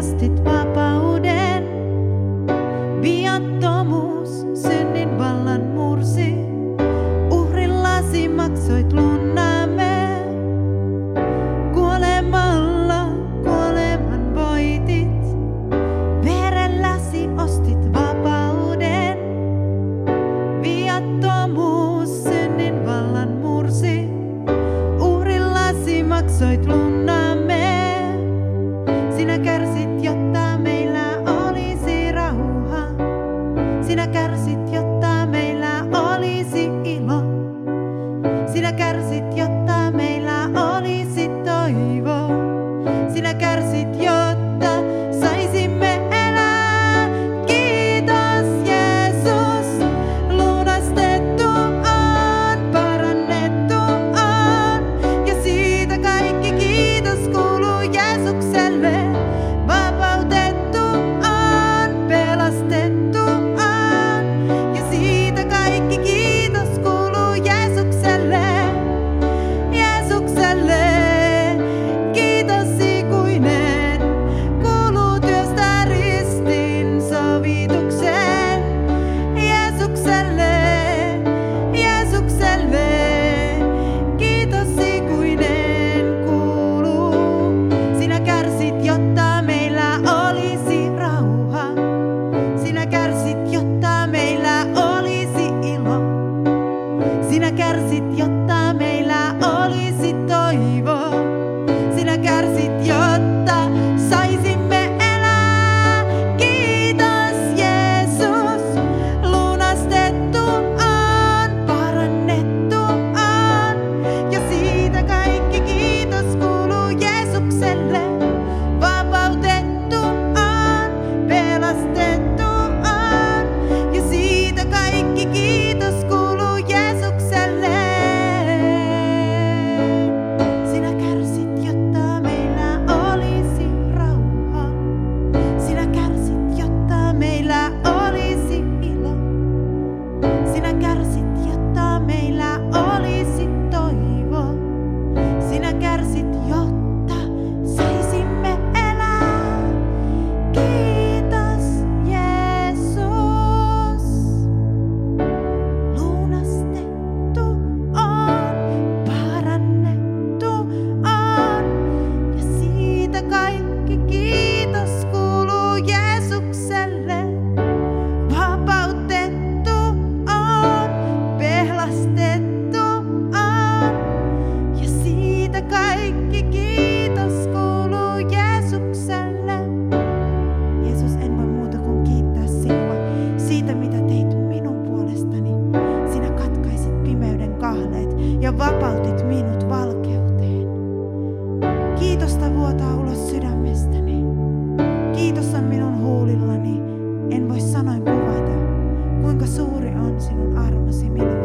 just it kärsit, jotta meillä olisi rauha. Sinä kärsit, jotta meillä olisi ilo. Sinä kärsit, jotta meillä olisi toivo. Sinä kärsit, jotta saisimme elää. Kiitos Jeesus, lunastettu on, parannettu on. Ja siitä kaikki kiitos kuuluu Jeesukselle. Jeesukselle. Vapautettu teit minun puolestani. Sinä katkaisit pimeyden kahleet ja vapautit minut valkeuteen. Kiitosta vuotaa ulos sydämestäni. Kiitos on minun huulillani. En voi sanoin kuvata, kuinka suuri on sinun armosi minua